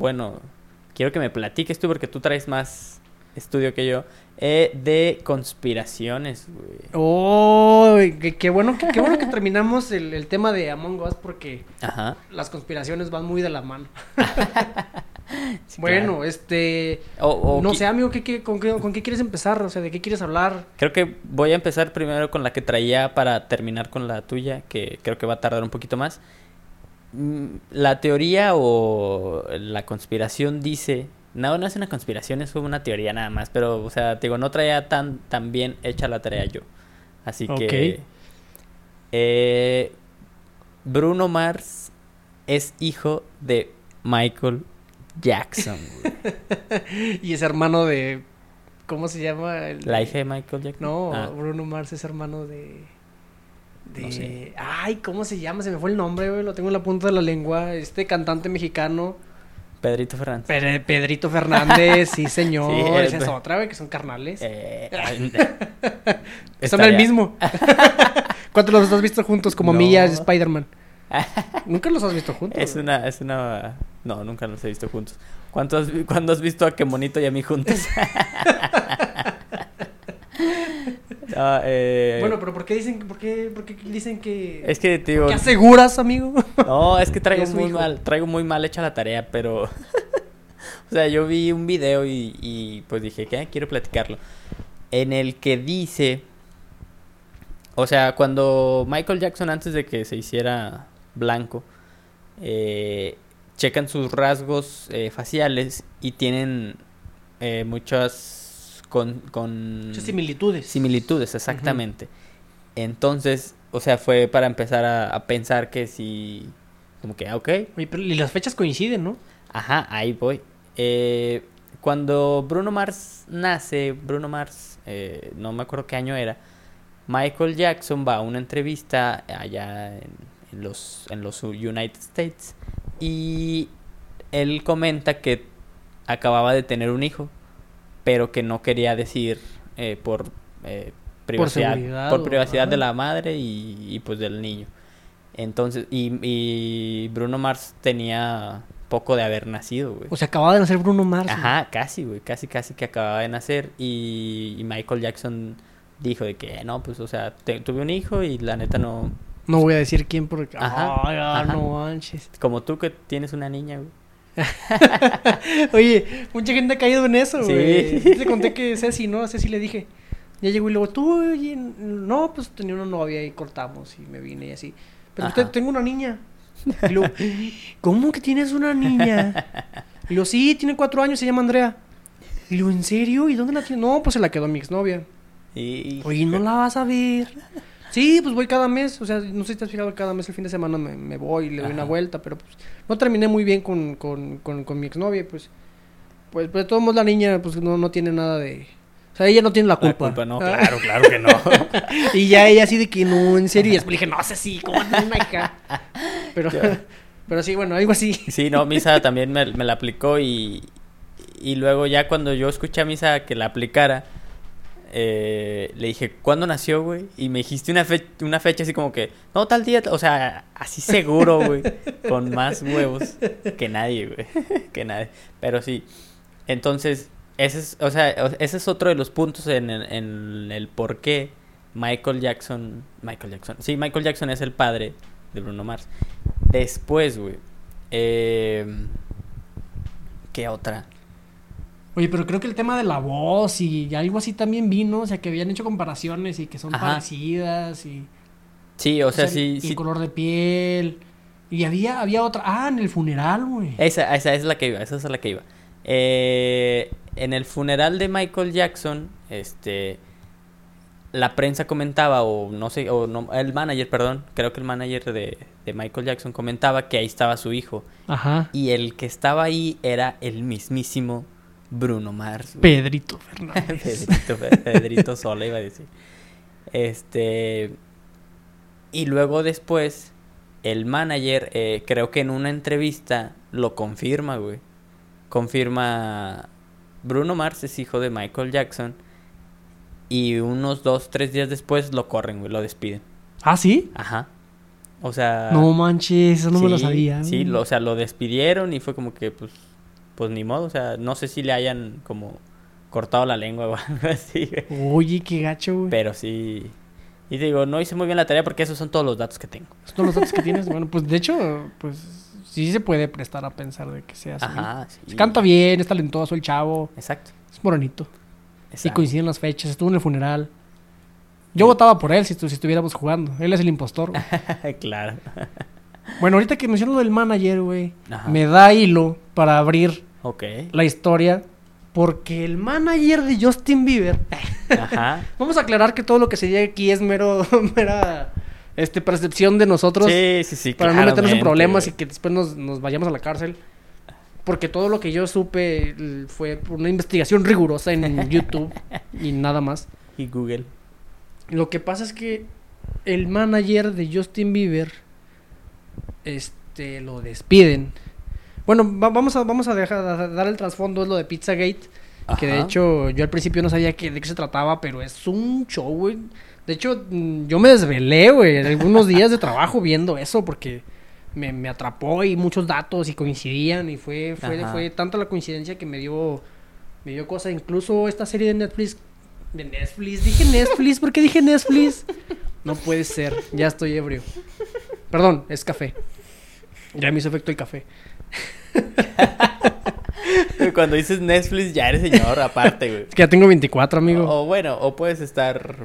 bueno, quiero que me platiques tú porque tú traes más estudio que yo, eh, de conspiraciones, güey. Oh, qué, qué bueno, que- qué bueno que terminamos el, el tema de Among Us porque Ajá. las conspiraciones van muy de la mano. Sí, bueno, claro. este... O- o no sé, amigo, ¿qué, qué- con, qué, con qué quieres empezar? O sea, ¿de qué quieres hablar? Creo que voy a empezar primero con la que traía para terminar con la tuya, que creo que va a tardar un poquito más. Mm, La teoría o la conspiración dice, no, no es una conspiración, es una teoría nada más, pero, o sea, te digo, no traía tan, tan bien hecha la tarea yo. Así que... Ok. eh, Bruno Mars es hijo de Michael Jackson. Y es hermano de... ¿Cómo se llama? El- la hija de Michael Jackson. No, Ah, Bruno Mars es hermano de... de... No sé. Ay, ¿cómo se llama? Se me fue el nombre, güey. Lo tengo en la punta de la lengua. Este cantante mexicano. Pedrito Fernández. Pe- Pedrito Fernández, sí, señor. Sí, Esa es otra, güey, que son carnales. Eh, Son el mismo. ¿Cuántos los has visto juntos como No. Milla y Spider-Man? Nunca los has visto juntos. Es una, es una... No, nunca los he visto juntos. ¿Cuánto has, vi- ¿Cuándo has visto a Que Monito y a mí juntos? Ah, eh, Bueno, pero ¿por qué dicen, por qué, por qué dicen que... es. ¿Qué aseguras, amigo? No, es que traigo Es muy hijo. mal, traigo muy mal hecha la tarea, pero... o sea, yo vi un video y, y, pues dije que quiero platicarlo. En el que dice... O sea, cuando Michael Jackson antes de que se hiciera blanco, eh, checan sus rasgos eh, faciales y tienen eh, muchas con, con Muchas similitudes. similitudes, exactamente. Entonces, o sea, fue para empezar a, a pensar que si, como que, ah, ok, Oye, pero y las fechas coinciden, ¿no? ajá, ahí voy. Eh, cuando Bruno Mars nace, Bruno Mars, eh, no me acuerdo qué año era, Michael Jackson va a una entrevista allá en, en los, en los United States y él comenta que acababa de tener un hijo, pero que no quería decir eh, por eh, privacidad, por o- privacidad de la madre y, y, pues del niño. Entonces, y, y Bruno Mars tenía poco de haber nacido, güey. O sea, acababa de nacer Bruno Mars. güey. Ajá, casi, güey, casi, casi que acababa de nacer y, y Michael Jackson dijo de que no, pues, o sea, te- tuve un hijo y la neta no, No voy a decir quién porque... Ajá, Ay, ajá. no manches. como tú que tienes una niña, güey. Oye, mucha gente ha caído en eso, Sí. güey. Te conté que Ceci, ¿no? A Ceci le dije. Ya llegó y luego, tú, oye, no, pues tenía una novia y cortamos y me vine y así. Pero usted, tengo una niña. Y luego, ¿cómo que tienes una niña? Y luego, sí, tiene cuatro años, se llama Andrea. Y luego, ¿en serio? ¿Y dónde la tiene? No, pues se la quedó mi exnovia. Y, Oye, ¿no la vas a ver? Sí, pues voy cada mes. O sea, no sé si te has fijado, cada mes el fin de semana me, me voy y le doy una vuelta. Pero pues no terminé muy bien con, con, con, con mi exnovia. Pues, pues, pues de todos modos la niña pues no, no tiene nada de... O sea, ella no tiene la la culpa. culpa, no, Ah, claro, claro que no. Y ya ella así de que no, en serio. Y después le dije, no sé si, ¿cómo no una hija? Pero, pero sí, bueno, algo así. Sí, no, Misa también me, me la aplicó y, y luego ya cuando yo escuché a Misa que la aplicara, eh, le dije, ¿cuándo nació, güey? Y me dijiste una, fe- una fecha así como que, no, tal día, o sea, así seguro, güey, con más huevos que nadie, güey, que nadie. Pero sí, entonces, ese es, o sea, ese es otro de los puntos en en el por qué Michael Jackson, Michael Jackson, sí, Michael Jackson es el padre de Bruno Mars. Después, güey, eh, ¿qué otra? Oye, pero creo que el tema de la voz y algo así también vino. O sea, que habían hecho comparaciones y que son Ajá. parecidas y... Sí, o sea, sí, el sí. color de piel. Y había, había otra. Ah, en el funeral, güey. Esa, esa es la que iba, esa es la que iba. Eh, en el funeral de Michael Jackson, este, la prensa comentaba, o no sé, o no, el manager, perdón, creo que el manager de, de Michael Jackson comentaba que ahí estaba su hijo. Ajá. Y el que estaba ahí era el mismísimo Bruno Mars. güey. Pedrito Fernández. Pedrito, Pedrito Sola iba a decir. Este. Y luego después, el manager, eh, creo que en una entrevista lo confirma, güey. Confirma. Bruno Mars es hijo de Michael Jackson. Y unos dos, tres días después lo corren, güey, lo despiden. ¿Ah, sí? Ajá. O sea. No manches, eso no me lo sabía. Sí, lo- o sea, lo despidieron y fue como que, pues. Pues ni modo, o sea, no sé si le hayan como cortado la lengua o algo así, güey. Oye, qué gacho, güey. Pero sí. Y te digo, no hice muy bien la tarea porque esos son todos los datos que tengo. Son los datos que tienes. Bueno, pues de hecho, pues sí se puede prestar a pensar de que sea así. Ajá, sí. Canta bien, es talentoso el chavo, Exacto. es moronito. Y exacto. coinciden las fechas, estuvo en el funeral. Yo votaba por él si, si estuviéramos jugando. Él es el impostor. claro. bueno, ahorita que menciono lo del manager, güey, me da hilo para abrir Ok. la historia. Porque el manager de Justin Bieber. Ajá. Vamos a aclarar que todo lo que se diga aquí es mero, mera este, percepción de nosotros. Sí, sí, sí. para no meternos en problemas y que después nos, nos vayamos a la cárcel. Porque todo lo que yo supe fue por una investigación rigurosa en YouTube y nada más. Y Google. Lo que pasa es que el manager de Justin Bieber este lo despiden. Bueno, va- vamos a vamos a dejar a dar el trasfondo es lo de Pizzagate, que de Ajá. hecho yo al principio no sabía que, de qué se trataba, pero es un show, güey. De hecho, mm, yo me desvelé, güey, en algunos días de trabajo viendo eso porque me, me atrapó y muchos datos y coincidían y fue fue, Ajá. fue tanta la coincidencia que me dio me dio cosa, incluso esta serie de Netflix de Netflix, dije Netflix, ¿por qué dije Netflix? No puede ser, ya estoy ebrio. Perdón, es café. Ya me hizo efecto el café. Cuando dices Netflix ya eres señor, aparte, güey. Es que ya tengo 24, amigo. O bueno, o puedes estar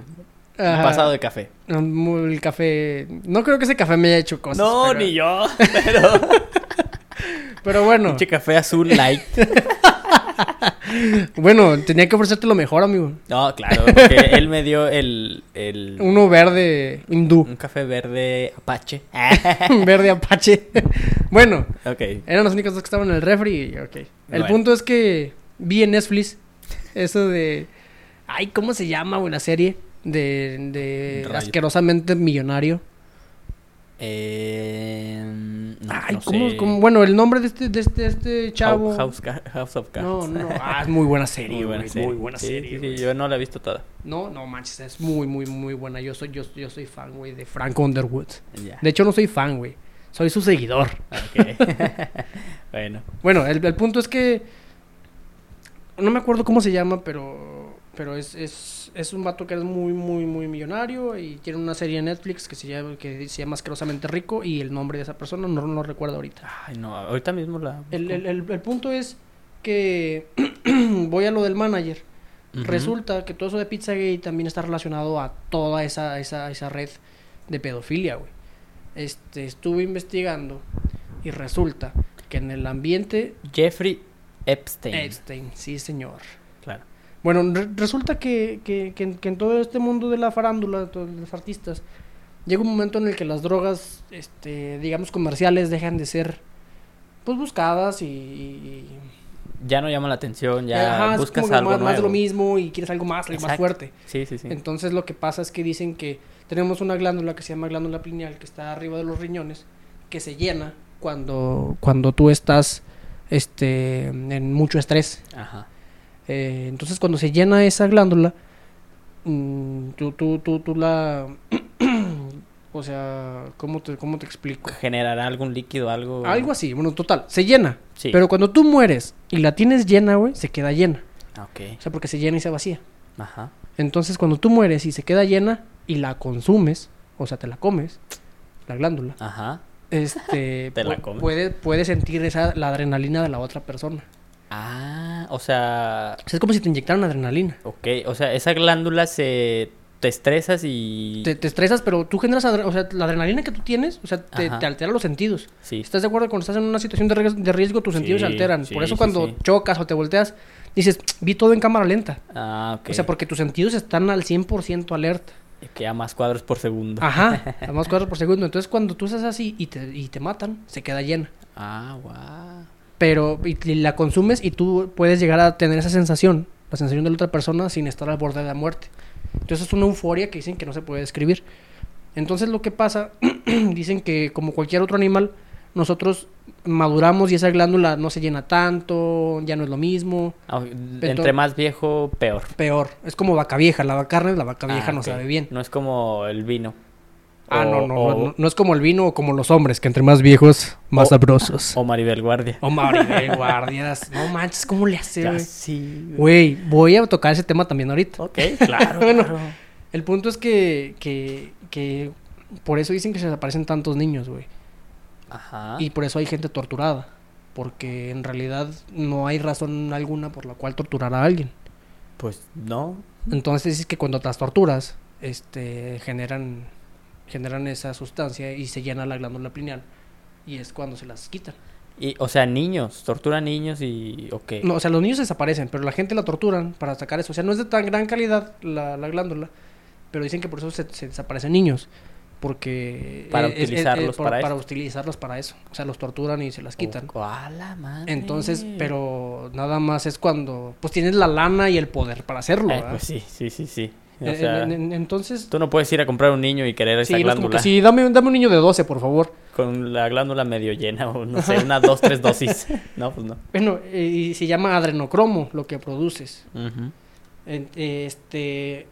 Ajá. pasado de café. El café. No creo que ese café me haya hecho cosas. no, pero- ni yo. Pero. Pero bueno, Pinche café azul light. bueno, tenía que ofrecerte lo mejor, amigo. No, claro, porque él me dio el. el Uno verde hindú. un café verde apache. verde apache. bueno, ok. eran las únicas dos que estaban en el refri. y ok. El Bueno. punto es que vi en Netflix eso de. Ay, ¿cómo se llama, güey, la serie? De, de asquerosamente millonario. Eh, no, Ay, no ¿cómo, sé. cómo- Bueno, el nombre de este, de este, este chavo. House, of Cards. No, no. Ah, es muy buena serie. Muy buena güey, serie. Muy buena Sí, serie. sí, yo no la he visto toda. No, no manches, es muy, muy, muy buena. Yo soy, yo, yo soy fan, güey, de Frank Underwood. De hecho, no soy fan, güey. Soy su seguidor. Ok. bueno. Bueno, el, el punto es que. No me acuerdo cómo se llama, pero. Pero es, es, es un vato que es muy, muy, muy millonario. Y tiene una serie en Netflix que se llama, que se llama Asquerosamente Rico. Y el nombre de esa persona no, no lo recuerdo ahorita. Ay, no, ahorita mismo la. El, el, el, el punto es que. voy a lo del manager. Ujú. Resulta que todo eso de Pizzagate también está relacionado a toda esa, esa, esa red de pedofilia, güey. Este, estuve investigando y resulta que en el ambiente Jeffrey Epstein. Epstein, sí señor. Bueno, re- resulta que, que, que, en- que en todo este mundo de la farándula, de todos los artistas, llega un momento en el que las drogas, este, digamos, comerciales dejan de ser, pues, buscadas y... y- Ya no llama la atención, ya Ajá, es buscas como que algo más, más de lo mismo y quieres algo más, algo más fuerte. Sí, sí, sí. Entonces lo que pasa es que dicen que tenemos una glándula que se llama glándula pineal que está arriba de los riñones que se llena cuando cuando tú estás este en mucho estrés. Ajá. Eh, entonces cuando se llena esa glándula mm, tú, tú, tú, tú la o sea, ¿cómo te, cómo te explico? ¿Generará algún líquido, algo? Algo así, bueno, total, se llena. Sí. Pero cuando tú mueres y la tienes llena, güey, se queda llena. Ah, Ok. O sea, porque se llena y se vacía. Ajá. Entonces, cuando tú mueres y se queda llena y la consumes, o sea, te la comes, la glándula, Ajá. este, Te la comes. puede, puede sentir esa, la adrenalina de la otra persona. Ah, o sea, O sea, es como si te inyectaran adrenalina. ok, o sea, esa glándula se te estresas y Te, te estresas, pero tú generas, o sea, la adrenalina que tú tienes, o sea, te, altera los sentidos. sí, ¿Estás de acuerdo? Cuando estás en una situación de riesgo, de riesgo tus sentidos se alteran. sí, Por eso cuando sí. chocas o te volteas, dices, vi todo en cámara lenta. ah, ok, O sea, porque tus sentidos están al 100% alerta. que a más cuadros por segundo. Ajá, a más cuadros por segundo. Entonces, cuando tú estás así y te, y te matan, se queda llena. Ah, wow. Pero y, y la consumes y tú puedes llegar a tener esa sensación, la sensación de la otra persona sin estar al borde de la muerte. Entonces es una euforia que dicen que no se puede describir. Entonces lo que pasa, dicen que como cualquier otro animal, nosotros maduramos y esa glándula no se llena tanto, ya no es lo mismo, Ah, Entre más viejo, peor. peor. Es como vaca vieja, la vaca carne, la vaca vieja Ah, no ok. sabe bien. No es como el vino. Ah, O- no, no, o- no, es como el vino o como los hombres, que entre más viejos, más O- sabrosos. O Maribel Guardia. O Maribel Guardias. No manches, ¿cómo le hace, güey? sí, güey. Voy a tocar ese tema también ahorita. Ok, claro, Bueno. claro. El punto es que, que, que por eso dicen que se desaparecen tantos niños, güey. Ajá. Y por eso hay gente torturada. Porque en realidad no hay razón alguna por la cual torturar a alguien. Pues no. Entonces dices que cuando las torturas, este, generan, generan esa sustancia y se llena la glándula pineal. Y es cuando se las quitan. Y, o sea, niños, tortura niños y... Ok. No, o sea, los niños desaparecen, pero la gente la torturan para sacar eso. O sea, no es de tan gran calidad la, la glándula, pero dicen que por eso se, se desaparecen niños. Porque... Para es- es- utilizarlos para para eso. utilizarlos para eso. O sea, los torturan y se las quitan. Oh, ¡A la madre! Entonces, pero nada más es cuando pues tienes la lana y el poder para hacerlo. Eh, pues sí, sí, sí, sí. O Eh, sea, en- en- entonces, tú no puedes ir a comprar un niño y querer esa sí, no es como glándula que, sí, dame, dame un niño de 12, por favor. con la glándula medio llena o no sé, una, dos, tres dosis. No, pues no. Bueno, eh, y se llama adrenocromo lo que produces. Ujú. En- este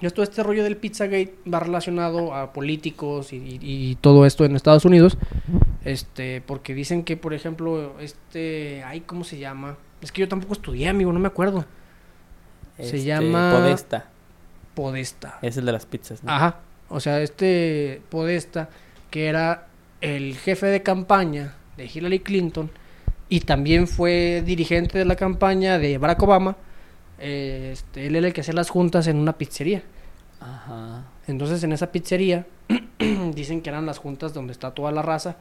esto este rollo del Pizzagate va relacionado a políticos y, y- y todo esto en Estados Unidos este porque dicen que por ejemplo este ay cómo se llama es que yo tampoco estudié amigo no me acuerdo Se Este, llama- Podesta. Podesta Es el de las pizzas, ¿no? ajá o sea este Podesta que era el jefe de campaña de Hillary Clinton y también fue dirigente de la campaña de Barack Obama eh, este, él era el que hacía las juntas en una pizzería Ajá. Entonces en esa pizzería dicen que eran las juntas donde está toda la raza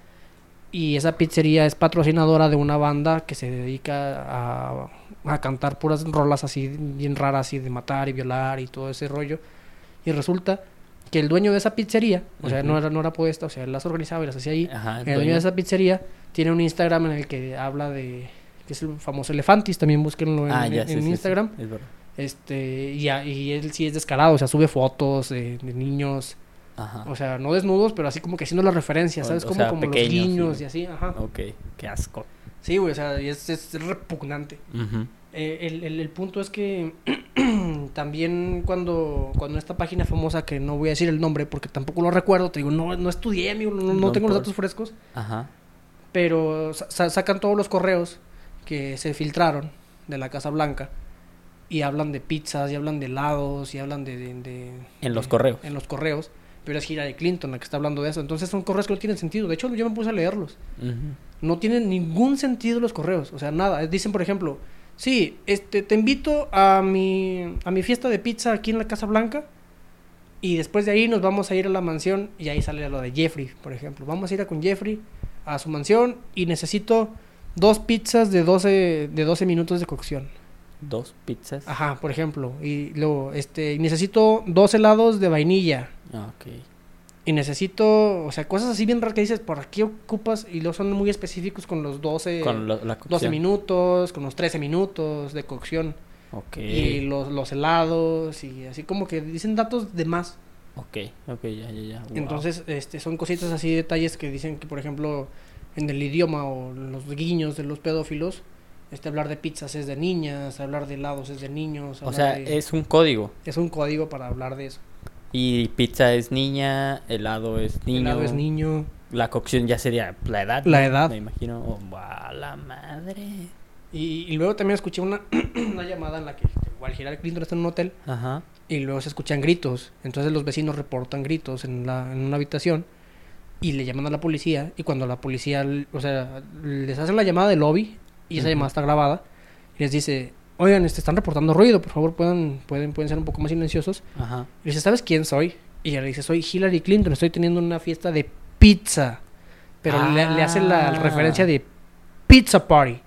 y esa pizzería es patrocinadora de una banda que se dedica a, a cantar puras rolas así bien raras así de matar y violar y todo ese rollo y resulta que el dueño de esa pizzería, o sea, no era no era podesta, o sea, él las organizaba y las hacía ahí. Ajá. El dueño de esa pizzería tiene un Instagram en el que habla de que es el famoso Elefantis, también búsquenlo en, Ah, en- ya, sí, en sí, sí. Instagram. Es verdad. Este, y, a- y él sí es descarado, o sea, sube fotos de, de niños, Ajá. o sea, no desnudos, pero así como que haciendo las referencias, ¿sabes? o como sea, como pequeños, los guiños y así, ajá. Ok, qué asco. Sí, güey, o sea, es, es repugnante. Ujú. Eh, el, el- el punto es que también cuando, cuando esta página famosa, que no voy a decir el nombre porque tampoco lo recuerdo, te digo, no, no estudié, amigo, no, no tengo los datos frescos, Ajá. pero sa- sa- sacan todos los correos que se filtraron de la Casa Blanca y hablan de pizzas, y hablan de helados, y hablan de... de- de- En los de- correos. En los correos, pero es Hillary Clinton la que está hablando de eso. Entonces son correos que no tienen sentido. De hecho, yo me puse a leerlos. Ujú. No tienen ningún sentido los correos. O sea, nada. Dicen, por ejemplo, sí, este, te invito a mi, a mi fiesta de pizza aquí en la Casa Blanca. Y después de ahí nos vamos a ir a la mansión. Y ahí sale lo de Jeffrey, por ejemplo. Vamos a ir a con Jeffrey a su mansión. Y necesito dos pizzas de 12, de 12 minutos de cocción. Dos pizzas. Ajá, por ejemplo. Y luego, este, necesito dos helados de vainilla. Ah, ok. Y necesito, o sea, cosas así bien raras que dices, ¿por qué ocupas? Y luego son muy específicos con los 12, Con la 12 cocción. minutos, con los 13 minutos de cocción. Ok. Y los, los helados, y así como que dicen datos de más. Ok, ok, ya, ya, ya. Wow. Entonces, este, son cositas así, detalles que dicen que, por ejemplo, en el idioma o los guiños de los pedófilos, este, hablar de pizzas es de niñas, hablar de helados es de niños. O sea, de- es un código. es un código para hablar de eso. Y pizza es niña, helado es niño. Helado es niño. La cocción ya sería la edad. La ¿no? edad. Me imagino. Oh, ¡guau, la madre. Y, y luego también escuché una, una llamada en la que igual Hillary Clinton está en un hotel Ajá. y luego se escuchan gritos. Entonces los vecinos reportan gritos en, la, en una habitación y le llaman a la policía. Y cuando la policía, o sea, les hacen la llamada de lobby y esa llamada está grabada y les dice, oigan, este, están reportando ruido, por favor pueden, pueden, pueden ser un poco más silenciosos. Ajá. Y dice, ¿sabes quién soy? Y ella le dice, soy Hillary Clinton, estoy teniendo una fiesta de pizza. Pero le, le hace la Ah. referencia de pizza party.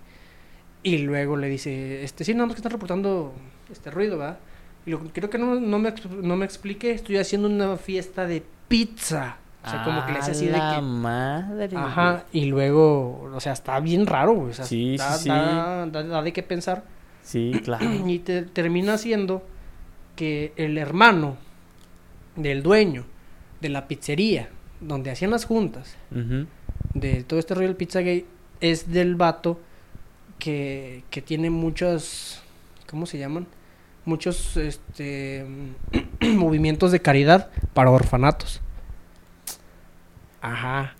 Y luego le dice, este, sí, nada más que están reportando este ruido, ¿verdad? Y lo, creo que no, no, me, no me expliqué, estoy haciendo una fiesta de pizza. O sea, como que le hace así de ¡A la que... madre. Ajá, y luego, o sea, está bien raro, güey. O sea, Sí, da, sí, sí. Da, da- da de qué pensar. Sí, claro. Y te, termina siendo que el hermano del dueño de la pizzería donde hacían las juntas de todo este rollo del Pizzagate es del vato que, que tiene muchos, ¿cómo se llaman? Muchos este, movimientos de caridad para orfanatos. Ajá.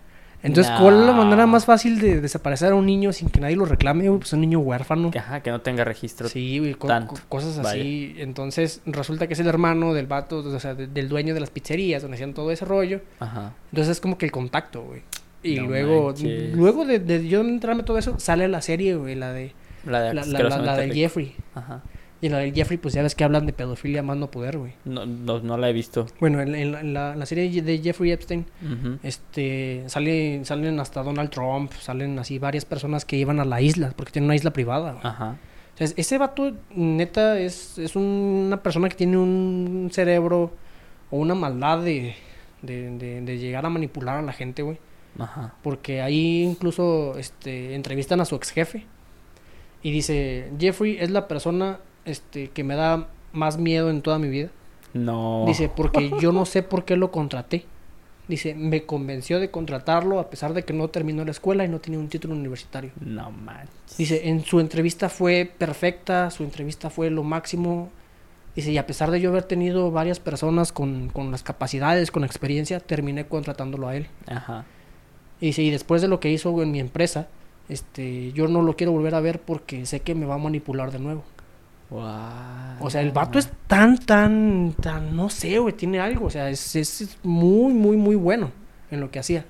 Entonces, ¿cuál es la manera más fácil de desaparecer a un niño sin que nadie lo reclame, güey? Pues un niño huérfano. Que, ajá, que no tenga registro. Sí, güey, co- tanto. co- cosas así. Entonces, resulta que es el hermano del vato, o sea, de- del dueño de las pizzerías, donde hacían todo ese rollo. Ajá. Entonces, es como que el contacto, güey. Y No luego, manches. luego de, de yo entrarme todo eso, sale la serie, güey, la de La de la, la, la, del. Jeffrey. Ajá. Y en la del Jeffrey, pues ya ves que hablan de pedofilia más no poder, güey. No, no, no la he visto. Bueno, en, en la, en la- serie de Jeffrey Epstein, este, sale, salen hasta Donald Trump, salen así varias personas que iban a la isla, porque tiene una isla privada, güey. Ajá. O sea, ese vato, neta, es, es un- una persona que tiene un cerebro o una maldad de, de, de- de llegar a manipular a la gente, güey. Ajá. Porque ahí incluso este, entrevistan a su ex jefe. Y dice, Jeffrey es la persona este, que me da más miedo en toda mi vida. No. Dice, porque yo no sé por qué lo contraté. Dice, me convenció de contratarlo a pesar de que no terminó la escuela y no tenía un título universitario. No manches. Dice, en su entrevista fue perfecta, su entrevista fue lo máximo. Dice, y a pesar de yo haber tenido varias personas con, con las capacidades, con experiencia, terminé contratándolo a él. Ajá. Y dice, y después de lo que hizo en mi empresa, este, yo no lo quiero volver a ver porque sé que me va a manipular de nuevo. Guau. O sea, el vato es tan, tan, tan, no sé, güey, tiene algo. O sea, es, es- es muy, muy, muy bueno en lo que hacía.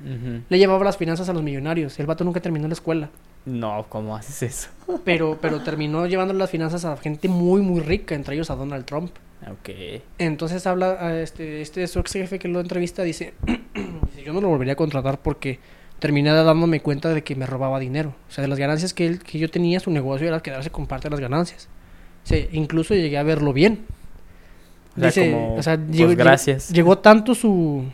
Le llevaba las finanzas a los millonarios. El vato nunca terminó la escuela. No, ¿cómo haces eso? Pero, pero terminó llevando las finanzas a gente muy, muy rica, entre ellos a Donald Trump. Ok. Entonces habla, a este, este su ex jefe que lo entrevista, dice, dice, yo no lo volvería a contratar porque terminé dándome cuenta de que me robaba dinero. O sea, de las ganancias que, él, que yo tenía, su negocio era quedarse con parte de las ganancias. Sea, incluso llegué a verlo bien. O sea, Dice, como, o sea, pues, llegó, gracias. llegó tanto su,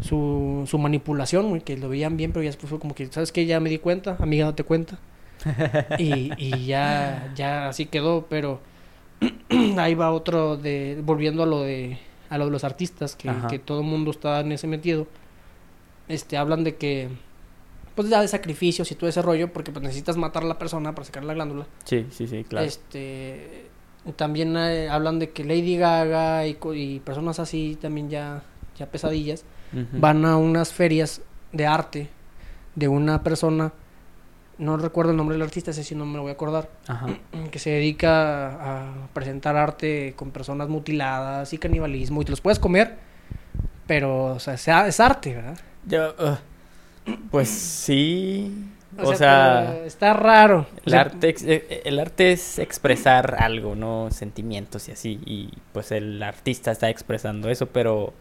su, su manipulación, güey, que lo veían bien, pero ya después fue como que, ¿sabes qué? Ya me di cuenta, amiga, date cuenta. y, y ya, ya así quedó, pero ahí va otro de, volviendo a lo de, a lo de los artistas, que, que todo el mundo está en ese metido, este, hablan de que, pues ya de sacrificios y todo ese rollo, porque pues necesitas matar a la persona para sacar la glándula. Sí, sí, sí, claro. Este, también eh, hablan de que Lady Gaga y, personas así también ya, ya pesadillas van a unas ferias de arte de una persona, no recuerdo el nombre del artista, ese sí no me lo voy a acordar, Ajá. que se dedica a, presentar arte con personas mutiladas y canibalismo y te los puedes comer, pero o sea, es arte, ¿verdad? Yo, pues sí. O, O, sea, está raro. O el, sea, arte, ex- eh, el arte es expresar algo, ¿no? Sentimientos y así. Y pues el artista está expresando eso, pero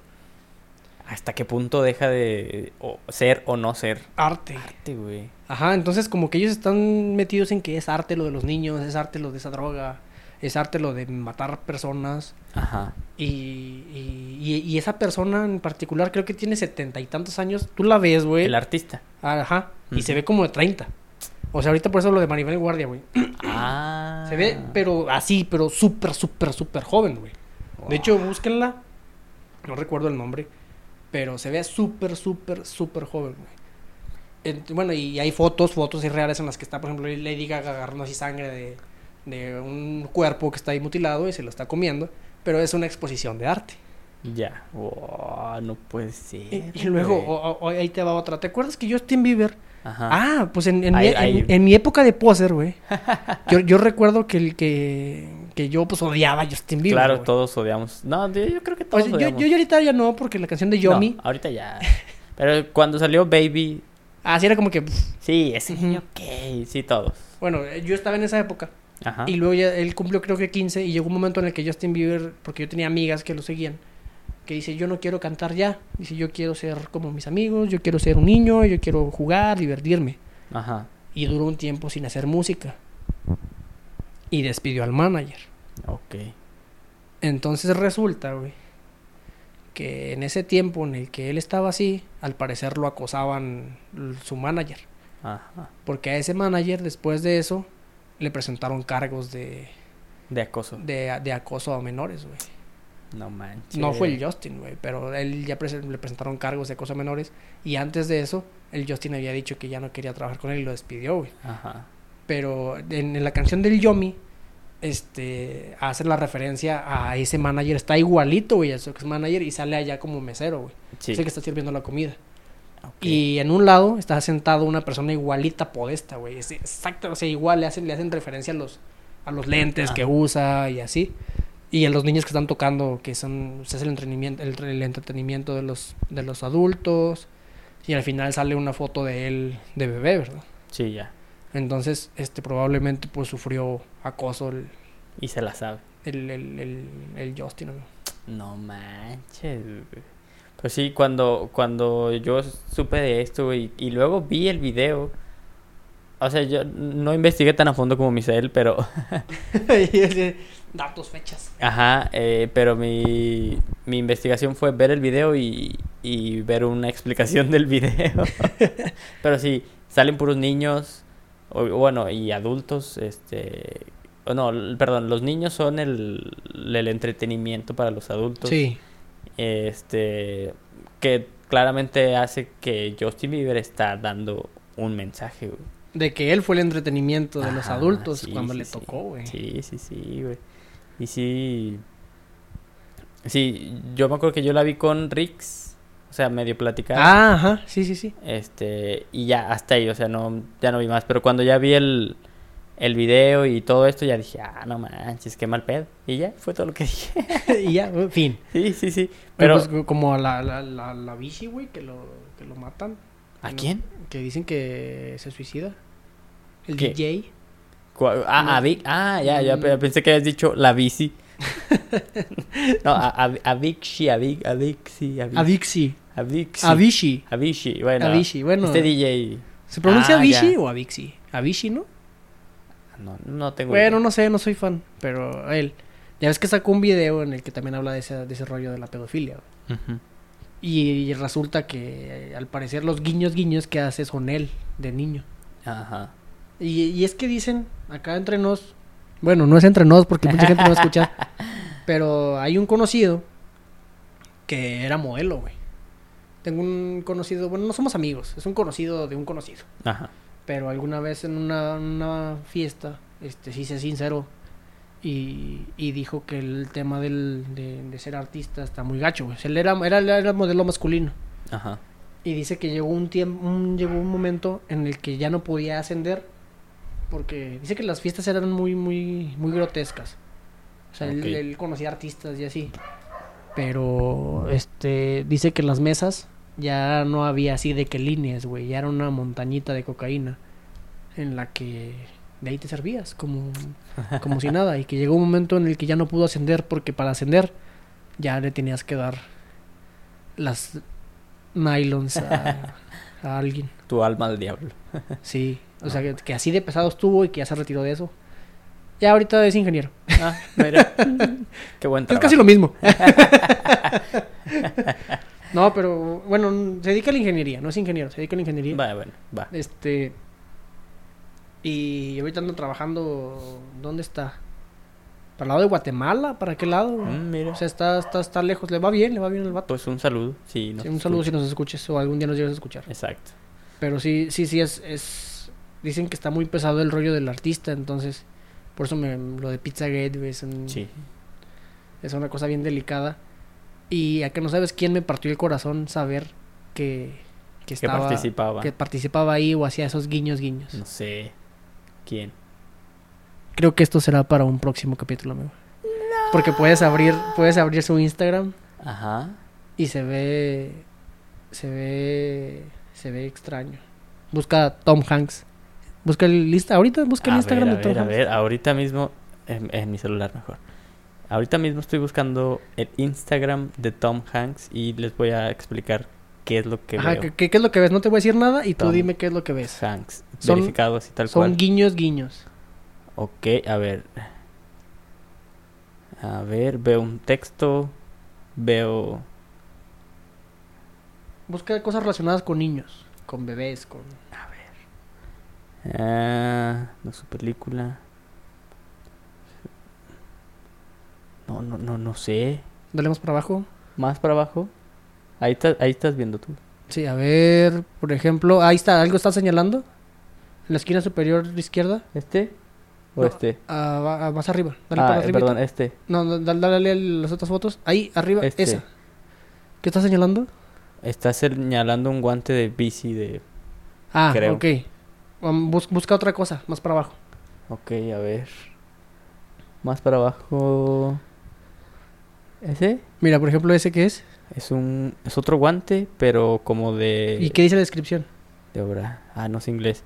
¿hasta qué punto deja de ser o no ser arte. arte, güey? Ajá, entonces como que ellos están metidos en que es arte lo de los niños, es arte lo de esa droga, es arte lo de matar personas. Ajá. Y, y, y- y esa persona en particular creo que tiene setenta y tantos años. Tú la ves, güey. El artista. Ajá. Y se ve como de 30. O sea, ahorita por eso lo de Maribel Guardia, güey. Ah. Se ve, pero así, pero súper, súper, súper joven, güey. De hecho, búsquenla. No recuerdo el nombre. Pero se ve súper, súper, súper joven, güey. Bueno, y hay fotos, fotos irreales en las que está, por ejemplo, Lady Gaga agarrando así sangre de, de un cuerpo que está ahí mutilado y se lo está comiendo. Pero es una exposición de arte. Ya. No puede ser. Y, y luego, güey. o- o- ahí te va otra. ¿Te acuerdas que Justin Bieber Ajá. Ah, pues en, en, mi, en- ahí- en mi época de poser, güey. yo, yo recuerdo que, el que, que yo pues odiaba a Justin Bieber. claro, todos odiamos. No, yo, yo creo que O todos sea, yo, odiamos. yo ya ahorita ya no, porque la canción de Yomi. No, ahorita ya. Pero cuando salió Baby, Así era como que. sí, ese Ujú. ok, sí, todos. bueno, eh, yo estaba en esa época. Ajá. Y luego ya él cumplió creo que 15. Y llegó un momento en el que Justin Bieber, porque yo tenía amigas que lo seguían, que dice: Yo no quiero cantar ya. Dice: Yo quiero ser como mis amigos, yo quiero ser un niño, yo quiero jugar, divertirme. Ajá. Y duró un tiempo sin hacer música. Y despidió al manager. Ok. Entonces resulta, güey, que en ese tiempo en el que él estaba así, al parecer lo acosaban su manager. Ajá. Porque a ese manager, después de eso, le presentaron cargos de, De acoso. de, de acoso a menores, güey. No manches. No fue el Justin, güey, pero él ya le presentaron cargos de acoso a menores. Y antes de eso, el Justin había dicho que ya no quería trabajar con él y lo despidió, güey. Ajá. Pero en, en la canción del Yomi, este, hace la referencia a ese manager. Está igualito, güey, a su ex manager y sale allá como mesero, güey. Sí. Que está sirviendo la comida. Y en un lado está sentado una persona igualita podesta, güey. Es exacto, o sea, igual le hacen, le hacen referencia a los, a los lentes que Ajá. usa y así. Y a los niños que están tocando, que son, pues, es el entretenimiento, el, el entretenimiento de los, de los adultos. Y al final sale una foto de él de bebé, ¿verdad? Sí, ya. Entonces, este probablemente pues sufrió acoso el, Y se la sabe. el, el, el, el Justin, amigo. No manches, güey. Pues sí, cuando, cuando yo supe de esto, güey, y luego vi el video. O sea, yo no investigué tan a fondo como Misael, pero. Datos, fechas. Ajá, eh, pero mi, mi investigación fue ver el video y, y ver una explicación del video. pero sí, salen puros niños, o, bueno, y adultos, este... o no, perdón, los niños son el, el entretenimiento para los adultos. Sí. Este, que claramente hace que Justin Bieber está dando un mensaje, güey. De que él fue el entretenimiento de los adultos sí, cuando sí, le tocó, güey. Sí, sí, sí, güey. Y sí. Sí, yo me acuerdo que yo la vi con Rix. O sea, medio platicar. Ah, ajá, sí, sí, sí. Este, y ya, hasta ahí, o sea, no, ya no vi más. Pero cuando ya vi el, el video y todo esto, ya dije, ah, no manches, qué mal pedo. Y ya, fue todo lo que dije. y ya, fin. sí, sí, sí. Pero Pero, pues, como la, la, la, la Vichy, güey, que lo, que lo matan. ¿a No, quién? Que dicen que se suicida. El ¿Qué? DJ. Ah, No. a Vic. Ah, ya, ya, Mm. pe- pensé que habías dicho la bici. no, a, a, a Vixi, a Vic, a Vixi, a Vic- Avixi. a Vixi. Avicii. A Vichy, bueno. Bueno. Este DJ. ¿Se pronuncia Ah, ya. o Avixi? Avicii, ¿no? No, no tengo Bueno, idea. no sé, no soy fan, pero él. Ya ves que sacó un video en el que también habla de ese, de ese rollo de la pedofilia. Y, resulta que eh, al parecer los guiños guiños que hace son él, de niño. Ajá. Y, y es que dicen, acá entre nos, bueno, no es entre nos porque mucha gente no va a escuchar, pero hay un conocido que era modelo, güey. Tengo un conocido, bueno, no somos amigos, es un conocido de un conocido. Ajá. Pero alguna vez en una, una fiesta, este, sí se sincero y, y dijo que el tema del, de, de ser artista está muy gacho, güey. Él era, era, era modelo masculino. Ajá. Y dice que llegó un tiempo, un, llegó un momento en el que ya no podía ascender porque dice que las fiestas eran muy, muy, muy grotescas. O sea, él- él, conocía artistas y así. Pero, este, dice que las mesas ya no había así de que líneas, güey. Ya era una montañita de cocaína en la que de ahí te servías como, como si nada. Y que llegó un momento en el que ya no pudo ascender porque para ascender ya le tenías que dar las nylons a, a alguien. Tu alma al diablo. Sí, o sea, que, que así de pesado estuvo y que ya se retiró de eso. Ya ahorita es ingeniero. Ah, mira. Qué buen Es trabajo. casi lo mismo. No, pero bueno, se dedica a la ingeniería, no es ingeniero, se dedica a la ingeniería. Va, bueno, va. Este. Y ahorita ando trabajando. ¿Dónde está? ¿Para el lado de Guatemala? ¿Para qué lado? Mm, mira. O sea, está, está, está lejos. Le va bien, le va bien el vato. Pues un saludo. Sí, Sí, un saludo si nos escuches o algún día nos llegas a escuchar. Exacto. Pero sí, sí, sí, es, es... Dicen que está muy pesado el rollo del artista, entonces... Por eso me, lo de Pizzagate, güey, es, un- Sí. es una cosa bien delicada. Y a que no sabes quién me partió el corazón saber que... Que, Que estaba, participaba. que participaba ahí o hacía esos guiños guiños. No sé. ¿Quién? Creo que esto será para un próximo capítulo, amigo. Porque puedes abrir, puedes abrir su Instagram Ajá. y se ve... Se ve... Se ve extraño. Busca Tom Hanks. Busca el lista. Ahorita busca el a Instagram ver, a de Tom ver, a Hanks. ver. Ahorita mismo. En, en mi celular mejor. Ahorita mismo estoy buscando el Instagram de Tom Hanks y les voy a explicar qué es lo que Ajá, veo. ¿qué, qué- es lo que ves? No te voy a decir nada y tú Tom dime qué es lo que ves. Hanks. Son- verificado así tal Son cual. guiños, guiños. Ok, a ver. A ver, veo un texto. Veo. Busca cosas relacionadas con niños, con bebés, con... A ver. Ah, no su película. No, no, no, no sé. Dale más para abajo. Más para abajo. Ahí, está, ahí estás viendo tú. Sí, a ver, por ejemplo, ahí está, ¿algo está señalando? En la esquina superior izquierda. ¿Este? ¿O No, este? ah, más arriba. Dale Ah, para arriba. perdón, este. No, no, dale, dale a las otras fotos. Ahí, arriba, Este. esa. ¿Qué está señalando? Está señalando un guante de bici de... Ah, Creo. ok. Um, bus- busca otra cosa, más para abajo. Ok, a ver. Más para abajo... ¿Ese? Mira, por ejemplo, ese que es. Es un... Es otro guante, pero como de... ¿Y qué dice la descripción? De obra. Ah, no sé inglés.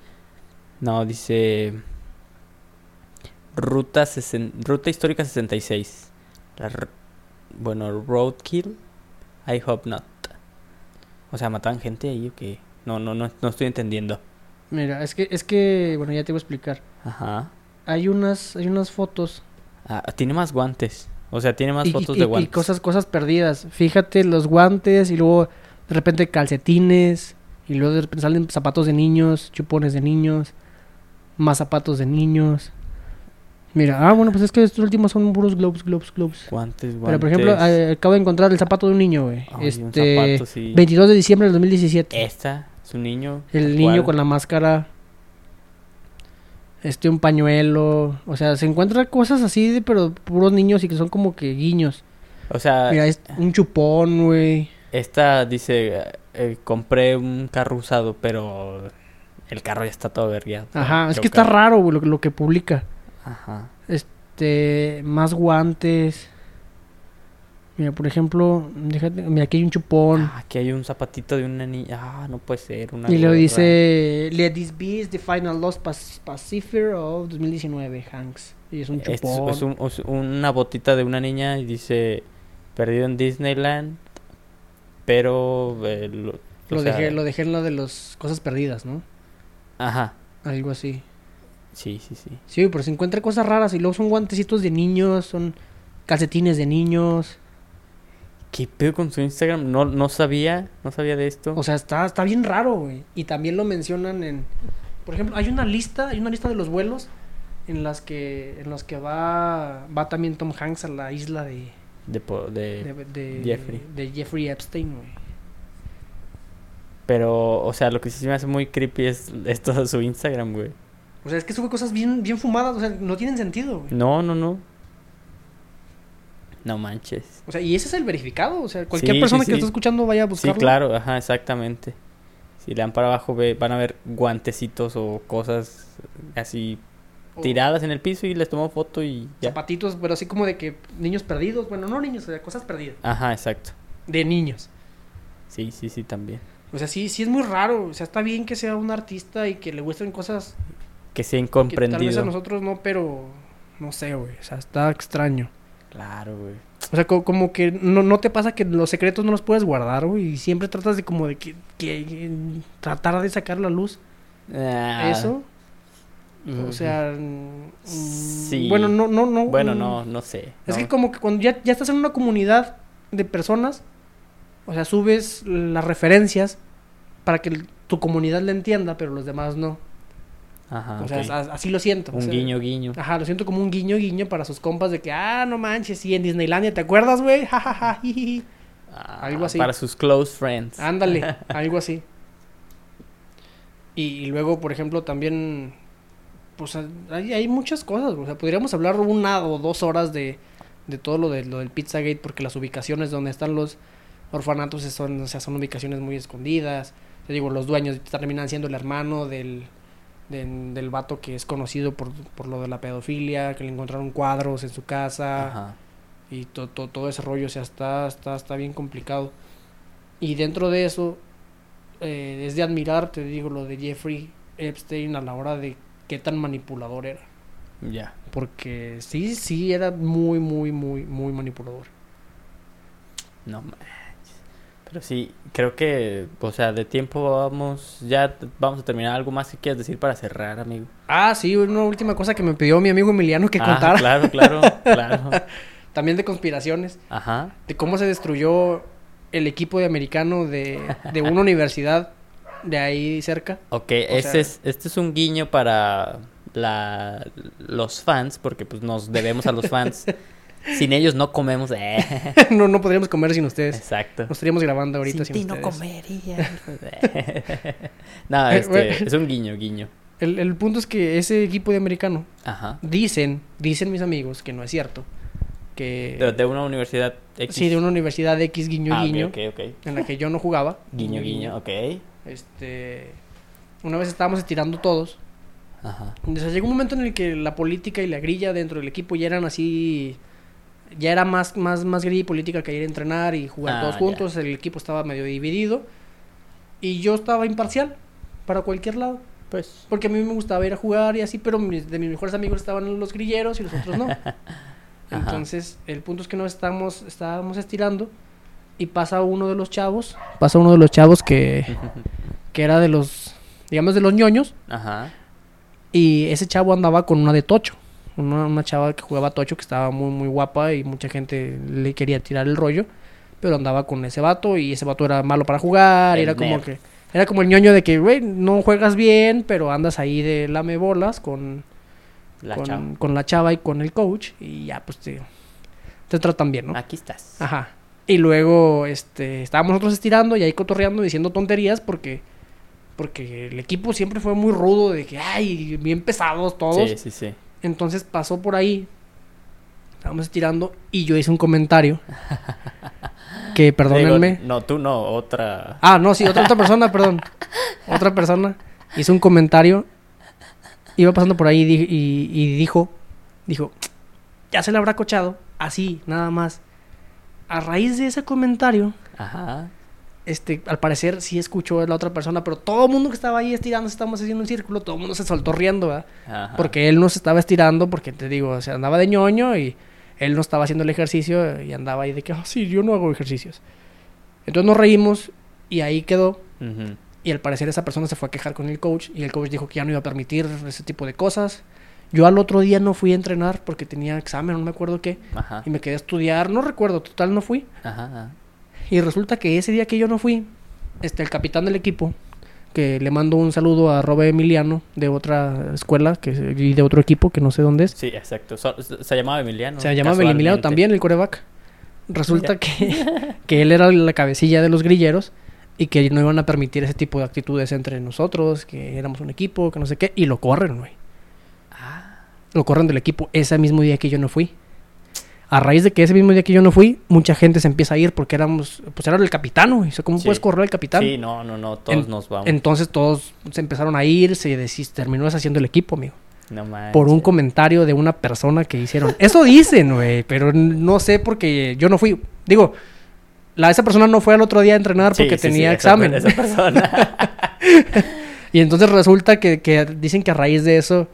No, dice... Ruta, sesen- Ruta histórica 66. La r- Bueno, roadkill. I hope not. O sea, mataban gente ahí o qué. No, no, no, no estoy entendiendo. Mira, es que, es que, bueno, ya te voy a explicar. Ajá. Hay unas, hay unas fotos Ah, tiene más guantes. O sea, tiene más y, fotos y- de y guantes. cosas, cosas perdidas. Fíjate los guantes y luego de repente calcetines y luego de repente salen zapatos de niños, chupones de niños, más zapatos de niños. Mira, ah, bueno, pues es que estos últimos son puros globes, globes, globes. Guantes, guantes. Pero por ejemplo, eh, acabo de encontrar el zapato de un niño, güey. Ay, un este, zapato, sí. 22 de diciembre del 2017. Esta es un niño. El niño con la máscara. Este, un pañuelo. O sea, se encuentran cosas así, de, pero puros niños y que son como que guiños. O sea, Mira, es un chupón, güey. esta dice... eh, compré un carro usado, pero... El carro ya está todo vergueado. Ajá, es que está raro, güey, lo, lo que publica. Ajá. Este, más guantes. Mira, por ejemplo, déjate, mira, aquí hay un chupón. Ah, aquí hay un zapatito de una niña. Ah, no puede ser. Una y luego dice, Let this be the final lost Pac- Pacifier of 2019, Hanks. Y es un chupón. es un- es una botita de una niña y dice... Perdido en Disneyland. Pero... eh, lo, Lo, sea, dejé, lo dejé en lo de las cosas perdidas, ¿no? Ajá. Algo así. Sí, sí, sí. Sí, pero se encuentra cosas raras y luego son guantecitos de niños, son calcetines de niños. ¿Qué pedo con su Instagram? No, no sabía. No sabía de esto. O sea, está, está bien raro, güey. Y también lo mencionan en... Por ejemplo, hay una lista, hay una lista de los vuelos en las que en las que va va también Tom Hanks a la isla de de, po- de- de, de- Jeffrey. de Jeffrey Epstein, güey. Pero, o sea, lo que sí me hace muy creepy es, es todo su Instagram, güey. O sea, es que sube cosas bien bien fumadas, o sea, no tienen sentido, güey. No, no, no. No manches. O sea, y ese es el verificado, o sea, cualquier Sí, persona sí, que sí. esté escuchando vaya a Sí, buscarlo. claro, ajá, exactamente. Si le dan para abajo, ve- van a ver guantecitos o cosas así O tiradas en el piso y les tomó foto y ya. Zapatitos, pero así como de que niños perdidos, bueno, no niños, o sea, cosas perdidas Ajá, exacto. de niños. Sí, sí, sí, también. O sea, sí, sí es muy raro. O sea, está bien que sea un artista y que le gusten cosas Que sea que tal vez a nosotros no, pero no sé, güey. O sea, está extraño. Claro, güey. O sea, co- como que no, no te pasa que los secretos no los puedes guardar, güey. Y siempre tratas de como de que, que- que tratar de sacar la luz. Ah, Eso. O sea, mm, Sí. bueno, no, no, no. Bueno, mm, no, no sé. Es no. que como que cuando ya, ya estás en una comunidad de personas, o sea, subes las referencias para que tu comunidad la entienda, pero los demás no. Ajá, o sea, así lo siento. o Un sea, guiño, guiño. Ajá, lo siento como un guiño, guiño para sus compas de que, ah, no manches, sí, en Disneylandia, ¿te acuerdas, güey? Ja, ja, ja. Ah, algo así. Para sus close friends. Ándale, algo así. Y, y luego, por ejemplo, también, pues hay, hay muchas cosas, o sea, podríamos hablar una o dos horas de, de todo lo, de, lo del Pizzagate, porque las ubicaciones donde están los orfanatos son, o sea, son ubicaciones muy escondidas. Te digo, los dueños terminan siendo el hermano del, del, del vato que es conocido por, por lo de la pedofilia, que le encontraron cuadros en su casa Ajá. y to- to- todo ese rollo, o sea, está, está, está bien complicado. Y dentro de eso, eh, es de admirar, te digo, lo de Jeffrey Epstein a la hora de qué tan manipulador era. Ya. Porque sí, sí, era muy, muy, muy, muy manipulador. No manches. Pero sí, creo que, o sea, de tiempo vamos, ya vamos a terminar. ¿Algo más que quieras decir para cerrar, amigo? Ah, sí, una última cosa que me pidió mi amigo Emiliano que Ah, contara, Claro, claro, claro. también de conspiraciones, Ajá. de cómo se destruyó el equipo de americano de, de una universidad de ahí cerca. Ok, este, sea- es, este es un guiño para la, los fans, porque pues nos debemos a los fans. Sin ellos no comemos. eh. no, no podríamos comer sin ustedes. Exacto. Nos estaríamos grabando ahorita Sin sin, ti no ustedes. comería. no, Eh, este, bueno. es un guiño, guiño. El, el punto es que ese equipo de americano Ajá. dicen, dicen mis amigos que no es cierto, que... De, de una universidad X. Sí, de una universidad X guiño Ah, ok, guiño, ok, ok. en la que yo no jugaba. Guiño, guiño, ok. Este, una vez estábamos estirando todos. Ajá. Entonces llegó un momento en el que la política y la grilla dentro del equipo ya eran así, ya era más, más, más grilla y política que ir a entrenar y jugar Ah, todos ya. juntos. El equipo estaba medio dividido y yo estaba imparcial para cualquier lado. Pues. Porque a mí me gustaba ir a jugar y así, pero mis, de mis mejores amigos estaban los grilleros y los otros no. Entonces, el punto es que nos estábamos, estábamos estirando y pasa uno de los chavos, pasa uno de los chavos que, que era de los, digamos, de los ñoños, Ajá. y ese chavo andaba con una de Tocho, una, una chava que jugaba Tocho que estaba muy, muy guapa y mucha gente le quería tirar el rollo, pero andaba con ese vato y ese vato era malo para jugar, y era como nerd. que, era como el ñoño de que, güey, no juegas bien, pero andas ahí de lame bolas con La con, chava. con la chava y con el coach y ya pues te, te tratan bien, ¿no? Aquí estás. Ajá. Y luego este estábamos nosotros estirando y ahí cotorreando diciendo tonterías porque porque el equipo siempre fue muy rudo de que ay, bien pesados todos. Sí, sí, sí. Entonces pasó por ahí. Estábamos estirando y yo hice un comentario que perdónenme. Digo, no, tú no, otra. Ah, no, sí, otra, otra persona, perdón. Otra persona hizo un comentario. Iba pasando por ahí y- y dijo, dijo, ya se le habrá cochado, así, nada más. A raíz de ese comentario, Ajá. Este, al parecer sí escuchó a la otra persona, pero todo el mundo que estaba ahí estirando, estábamos haciendo un círculo, todo el mundo se soltó riendo, ¿verdad? Ajá. Porque él no se estaba estirando, porque te digo, o sea, andaba de ñoño y él no estaba haciendo el ejercicio y andaba ahí de que, ah, sí, yo no hago ejercicios. Entonces nos reímos y ahí quedó. Y al parecer esa persona se fue a quejar con el coach y el coach dijo que ya no iba a permitir ese tipo de cosas. Yo al otro día no fui a entrenar porque tenía examen, no me acuerdo qué, Ajá. y me quedé a estudiar, no recuerdo, total no fui. Ajá. Y resulta que ese día que yo no fui, este el capitán del equipo, que le mando un saludo a Robe Emiliano de otra escuela que, y de otro equipo que no sé dónde es. Sí, exacto. So- se llamaba Emiliano. Se llamaba Emiliano también, el coreback. Resulta que, que él era la cabecilla de los grilleros y que no iban a permitir ese tipo de actitudes entre nosotros, que éramos un equipo, que no sé qué, y lo corren, güey. Ah, Lo corren del equipo ese mismo día que yo no fui. A raíz de que ese mismo día que yo no fui, mucha gente se empieza a ir porque éramos, pues era el capitán, güey. O sea, ¿cómo Sí. puedes correr al capitán? sí, no, no, no. Todos En- nos vamos. Entonces todos se empezaron a ir, se terminó deshaciendo el equipo, amigo. No manches. Por un comentario de una persona que hicieron. Eso dicen, güey, pero no sé porque yo no fui. Digo, la, esa persona no fue al otro día a entrenar porque sí, sí, tenía esa- examen. Esa persona. Y entonces resulta que, que dicen que a raíz de eso...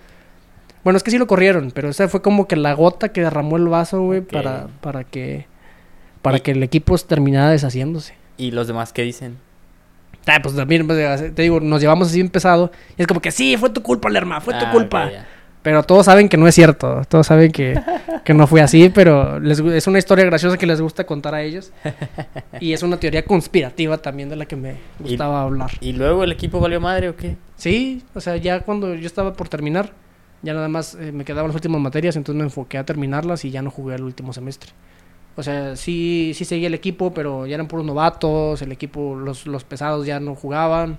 Bueno, es que sí lo corrieron, pero esa fue como que la gota que derramó el vaso, güey, para, para que... Para Y- que el equipo terminara deshaciéndose. ¿Y los demás qué dicen? Ah, pues también, pues, te digo, nos llevamos así empezado. Y es como que sí, fue tu culpa, Lerma, fue tu Ah, culpa. Pero todos saben que no es cierto. Todos saben que, que no fue así, pero les es una historia graciosa que les gusta contar a ellos. Y es una teoría conspirativa también de la que me gustaba hablar. ¿Y luego el equipo valió madre o qué? Sí, o sea, ya cuando yo estaba por terminar, ya nada más eh, me quedaban las últimas materias, entonces me enfoqué a terminarlas y ya no jugué el último semestre. O sea, sí, sí seguía el equipo, pero ya eran puros novatos, el equipo, los, los pesados ya no jugaban.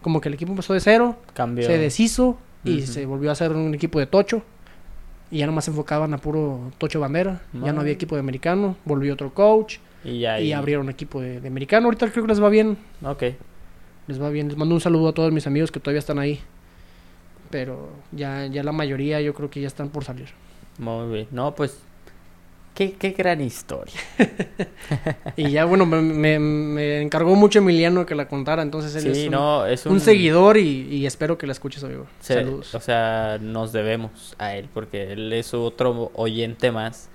Como que el equipo empezó de cero, Cambió. se deshizo y se volvió a hacer un equipo de tocho. Y ya nomás se enfocaban a puro tocho bandera. Ya no había equipo de americano. Volvió otro coach Y ya. y abrieron equipo de, de americano. Ahorita creo que les va bien. Ok. Les va bien. Les mando un saludo a todos mis amigos que todavía están ahí. Pero ya, ya la mayoría yo creo que ya están por salir. Muy bien. No, pues. Qué, qué gran historia. Y ya, bueno, me, me- me encargó mucho Emiliano que la contara. Entonces él Sí, es un, no, es un un, seguidor y, y espero que la escuches, amigo. se- Saludos. O sea, nos debemos a él porque él es otro oyente más.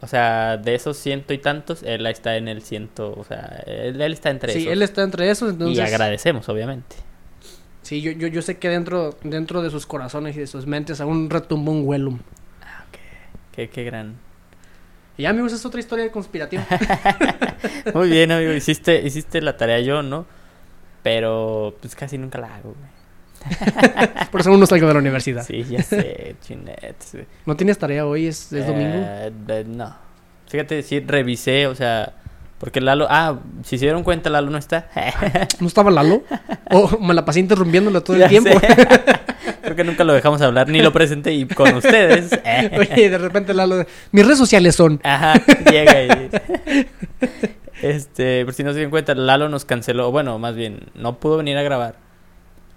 O sea, de esos ciento y tantos, él está en el ciento. O sea, él, él está entre Sí, esos. él está entre esos. Entonces, Y agradecemos, obviamente. Sí, yo, yo, yo sé que dentro, dentro de sus corazones y de sus mentes aún retumba un Wellum. Ah, ok. Qué, qué gran. Y ya, amigos, es otra historia conspirativa. Muy bien, amigo. Hiciste, hiciste la tarea yo, ¿no? Pero pues casi nunca la hago, güey. Por eso aún no salgo de la universidad. Sí, ya sé, chinet. sí. ¿No tienes tarea hoy? ¿Es, es domingo? Eh, de- no. Fíjate, sí, revisé, o sea, porque Lalo, ah, si se dieron cuenta, Lalo no está. ¿No estaba Lalo? ¿O me la pasé interrumpiéndolo todo el tiempo? sé. Creo que nunca lo dejamos hablar, ni lo presenté y con ustedes. Oye, de repente Lalo... Mis redes sociales son... Ajá, llega y... Este, por si no se dieron cuenta, Lalo nos canceló, bueno, más bien, no pudo venir a grabar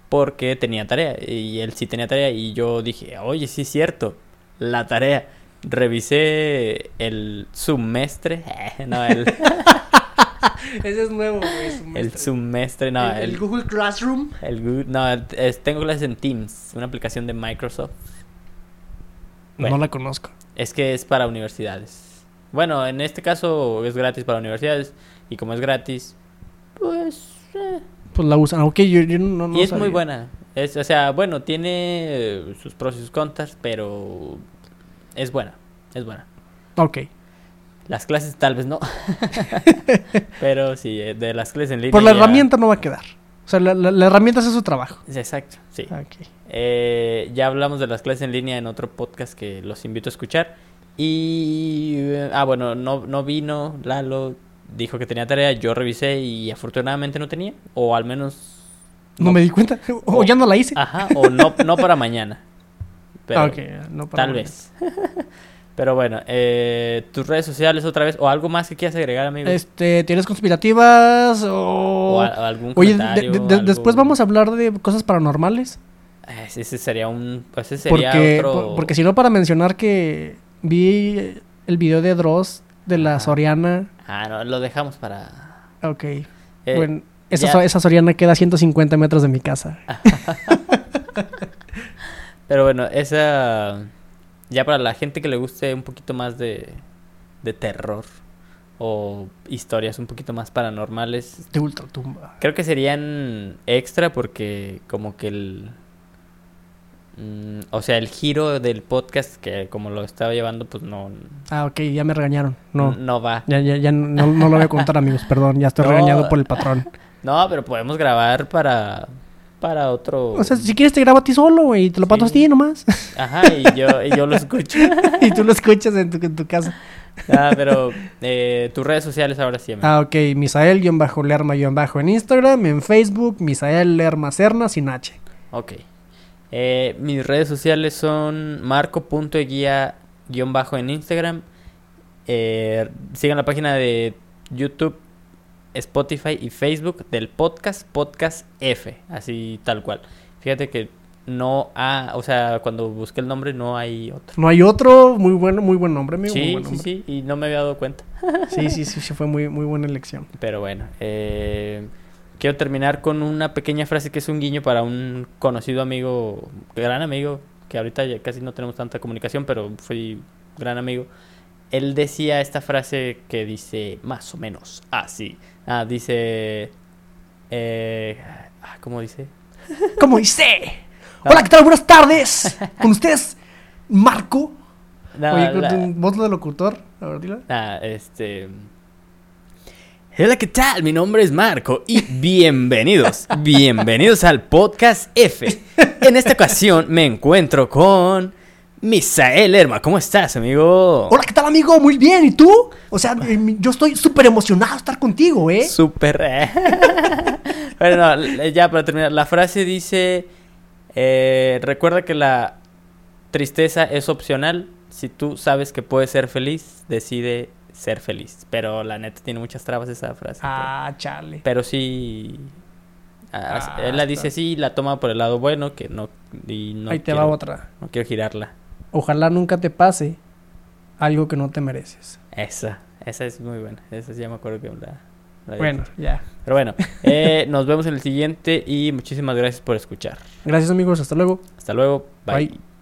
porque tenía tarea y él sí tenía tarea y yo dije, oye, sí es cierto, la tarea. Revisé el semestre, eh, no, el, Ese es nuevo, güey. el semestre, no, el, el el, Google Classroom. el Google- no, es- tengo clases en Teams, una aplicación de Microsoft. Bueno. No la conozco. Es que es para universidades. Bueno, en este caso es gratis para universidades. Y como es gratis, pues... eh, Pues la usan. Ok, yo, yo no, no y es muy buena. Es, o sea, bueno, tiene sus pros y sus contras, pero es buena. Es buena. Ok. Las clases tal vez no. pero sí, eh, de las clases en línea. Por la ya- herramienta no va a quedar. O sea, la, la- la herramienta hace su trabajo. Exacto, sí. Ok. Eh, ya hablamos de las clases en línea en otro podcast que los invito a escuchar. Y. eh, Ah, bueno, no, no vino Lalo. Dijo que tenía tarea. Yo revisé y afortunadamente no tenía. O al menos. No me di cuenta. O Oh. ya no la hice. Ajá, o no, no para mañana. Pero ok, no para tal vez. Pero bueno, eh, tus redes sociales otra vez. O algo más que quieras agregar, amigo. Este, ¿tienes conspirativas o...? O a- o algún Oye, de- comentario. de- de- algo- después vamos a hablar de cosas paranormales. Eh, Ese sería un. Pues ese sería Porque, otro. por- porque si no, para mencionar que vi el video de Dross de la. Soriana. Ah, no, lo dejamos para. Ok. eh, bueno, esa, ya- esa Soriana queda a 150 metros de mi casa. Pero bueno, esa. Ya para la gente que le guste un poquito más de, de terror o historias un poquito más paranormales, De ultratumba. creo que serían extra porque como que el... mm, o sea, el giro del podcast que como lo estaba llevando, pues no, Ah, ok, ya me regañaron. No. no va. Ya, ya, ya no, no lo voy a contar, amigos. Perdón, ya estoy No. regañado por el patrón. No, pero podemos grabar para, para otro... O sea, si quieres te grabo a ti solo, güey. y Te lo paso a Sí. ti nomás. Ajá, y yo, y yo lo escucho. y tú lo escuchas en tu, en tu casa. Ah, pero eh, tus redes sociales ahora sí, amigo. Ah, ok. Misael-Lerma-en Instagram. En Facebook, Misael Lerma Serna sin H. Ok. Eh, mis redes sociales son marco.eguía guion bajo en Instagram. Eh, sigan la página de YouTube, Spotify y Facebook del podcast Podcast F, así tal cual. Fíjate que no ha, o sea, cuando busqué el nombre no hay otro. No hay otro. Muy bueno, muy buen nombre, amigo. muy Sí, sí, sí, y no me había dado cuenta. Sí, sí, sí, sí, fue muy, muy buena elección. Pero bueno, eh, quiero terminar con una pequeña frase que es un guiño para un conocido amigo, gran amigo, que ahorita ya casi no tenemos tanta comunicación, pero fui gran amigo. Él decía esta frase que dice más o menos así. Ah, dice... Eh, ah, ¿Cómo dice? ¿Cómo dice? Ah. Hola, ¿qué tal? Buenas tardes. Con ustedes, Marco. No, Oye, la- tu voz de locutor. A ver, dila. Ah, este... Hola, ¿qué tal? Mi nombre es Marco y bienvenidos, bienvenidos al podcast F. En esta ocasión me encuentro con Misael Herma. ¿Cómo estás, amigo? Hola, ¿qué tal, amigo? Muy bien. ¿Y tú? O sea, eh, yo estoy súper emocionado de estar contigo, ¿eh? Súper. eh. bueno, no, ya para terminar, la frase dice: eh, Recuerda que la tristeza es opcional. Si tú sabes que puedes ser feliz, decide ser feliz. Pero la neta tiene muchas trabas esa frase. Ah, chale. Pero sí. ah, Ah, él la dice sí, la toma por el lado bueno, que no. Y no Ahí te quiero, va otra. No quiero girarla. Ojalá nunca te pase algo que no te mereces. Esa, esa es muy buena. Esa ya me acuerdo que la. la Bueno, ya. Pero bueno, eh, nos vemos en el siguiente y muchísimas gracias por escuchar. Gracias, amigos. Hasta luego. Hasta luego. bye. Bye.